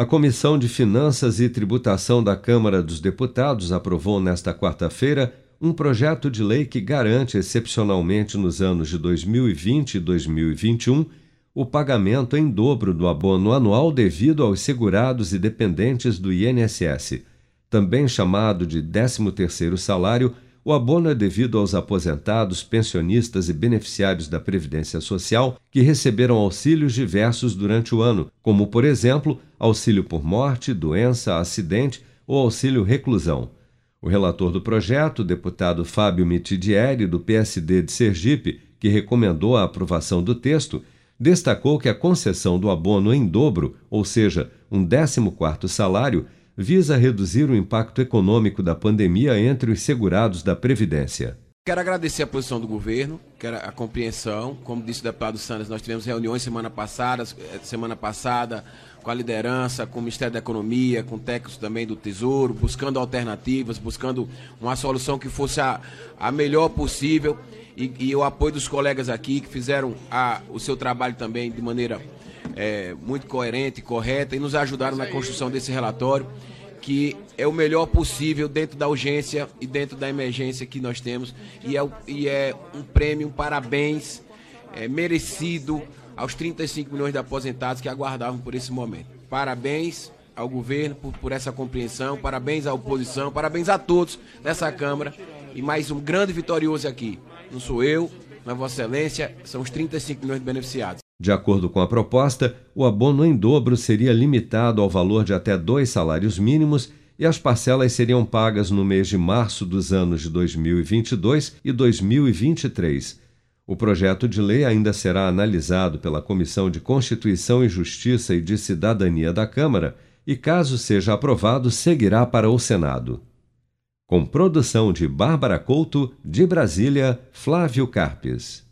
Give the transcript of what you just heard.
A Comissão de Finanças e Tributação da Câmara dos Deputados aprovou nesta quarta-feira um projeto de lei que garante, excepcionalmente nos anos de 2020 e 2021, o pagamento em dobro do abono anual devido aos segurados e dependentes do INSS, também chamado de 13º salário o abono é devido aos aposentados, pensionistas e beneficiários da Previdência Social que receberam auxílios diversos durante o ano, como, por exemplo, auxílio por morte, doença, acidente ou auxílio reclusão. O relator do projeto, deputado Fábio Mitidieri, do PSD de Sergipe, que recomendou a aprovação do texto, destacou que a concessão do abono em dobro, ou seja, um 14º salário, visa reduzir o impacto econômico da pandemia entre os segurados da Previdência. Quero agradecer a posição do governo, quero a compreensão. Como disse o deputado Sanders, nós tivemos reuniões semana passada, semana passada com a liderança, com o Ministério da Economia, com técnicos também do Tesouro, buscando alternativas, buscando uma solução que fosse a, a melhor possível. E, e, o apoio dos colegas aqui que fizeram a, o seu trabalho também de maneira é, muito coerente, correta e nos ajudaram na construção desse relatório, que é o melhor possível dentro da urgência e dentro da emergência que nós temos. E é, e é um prêmio, um parabéns é, merecido aos 35 milhões de aposentados que aguardavam por esse momento. Parabéns ao governo por, por essa compreensão, parabéns à oposição, parabéns a todos dessa Câmara. E mais um grande vitorioso aqui. Não sou eu, na Vossa Excelência, são os 35 milhões de beneficiados. De acordo com a proposta, o abono em dobro seria limitado ao valor de até dois salários mínimos e as parcelas seriam pagas no mês de março dos anos de 2022 e 2023. O projeto de lei ainda será analisado pela Comissão de Constituição e Justiça e de Cidadania da Câmara e, caso seja aprovado, seguirá para o Senado. Com produção de Bárbara Couto, de Brasília, Flávio Carpes.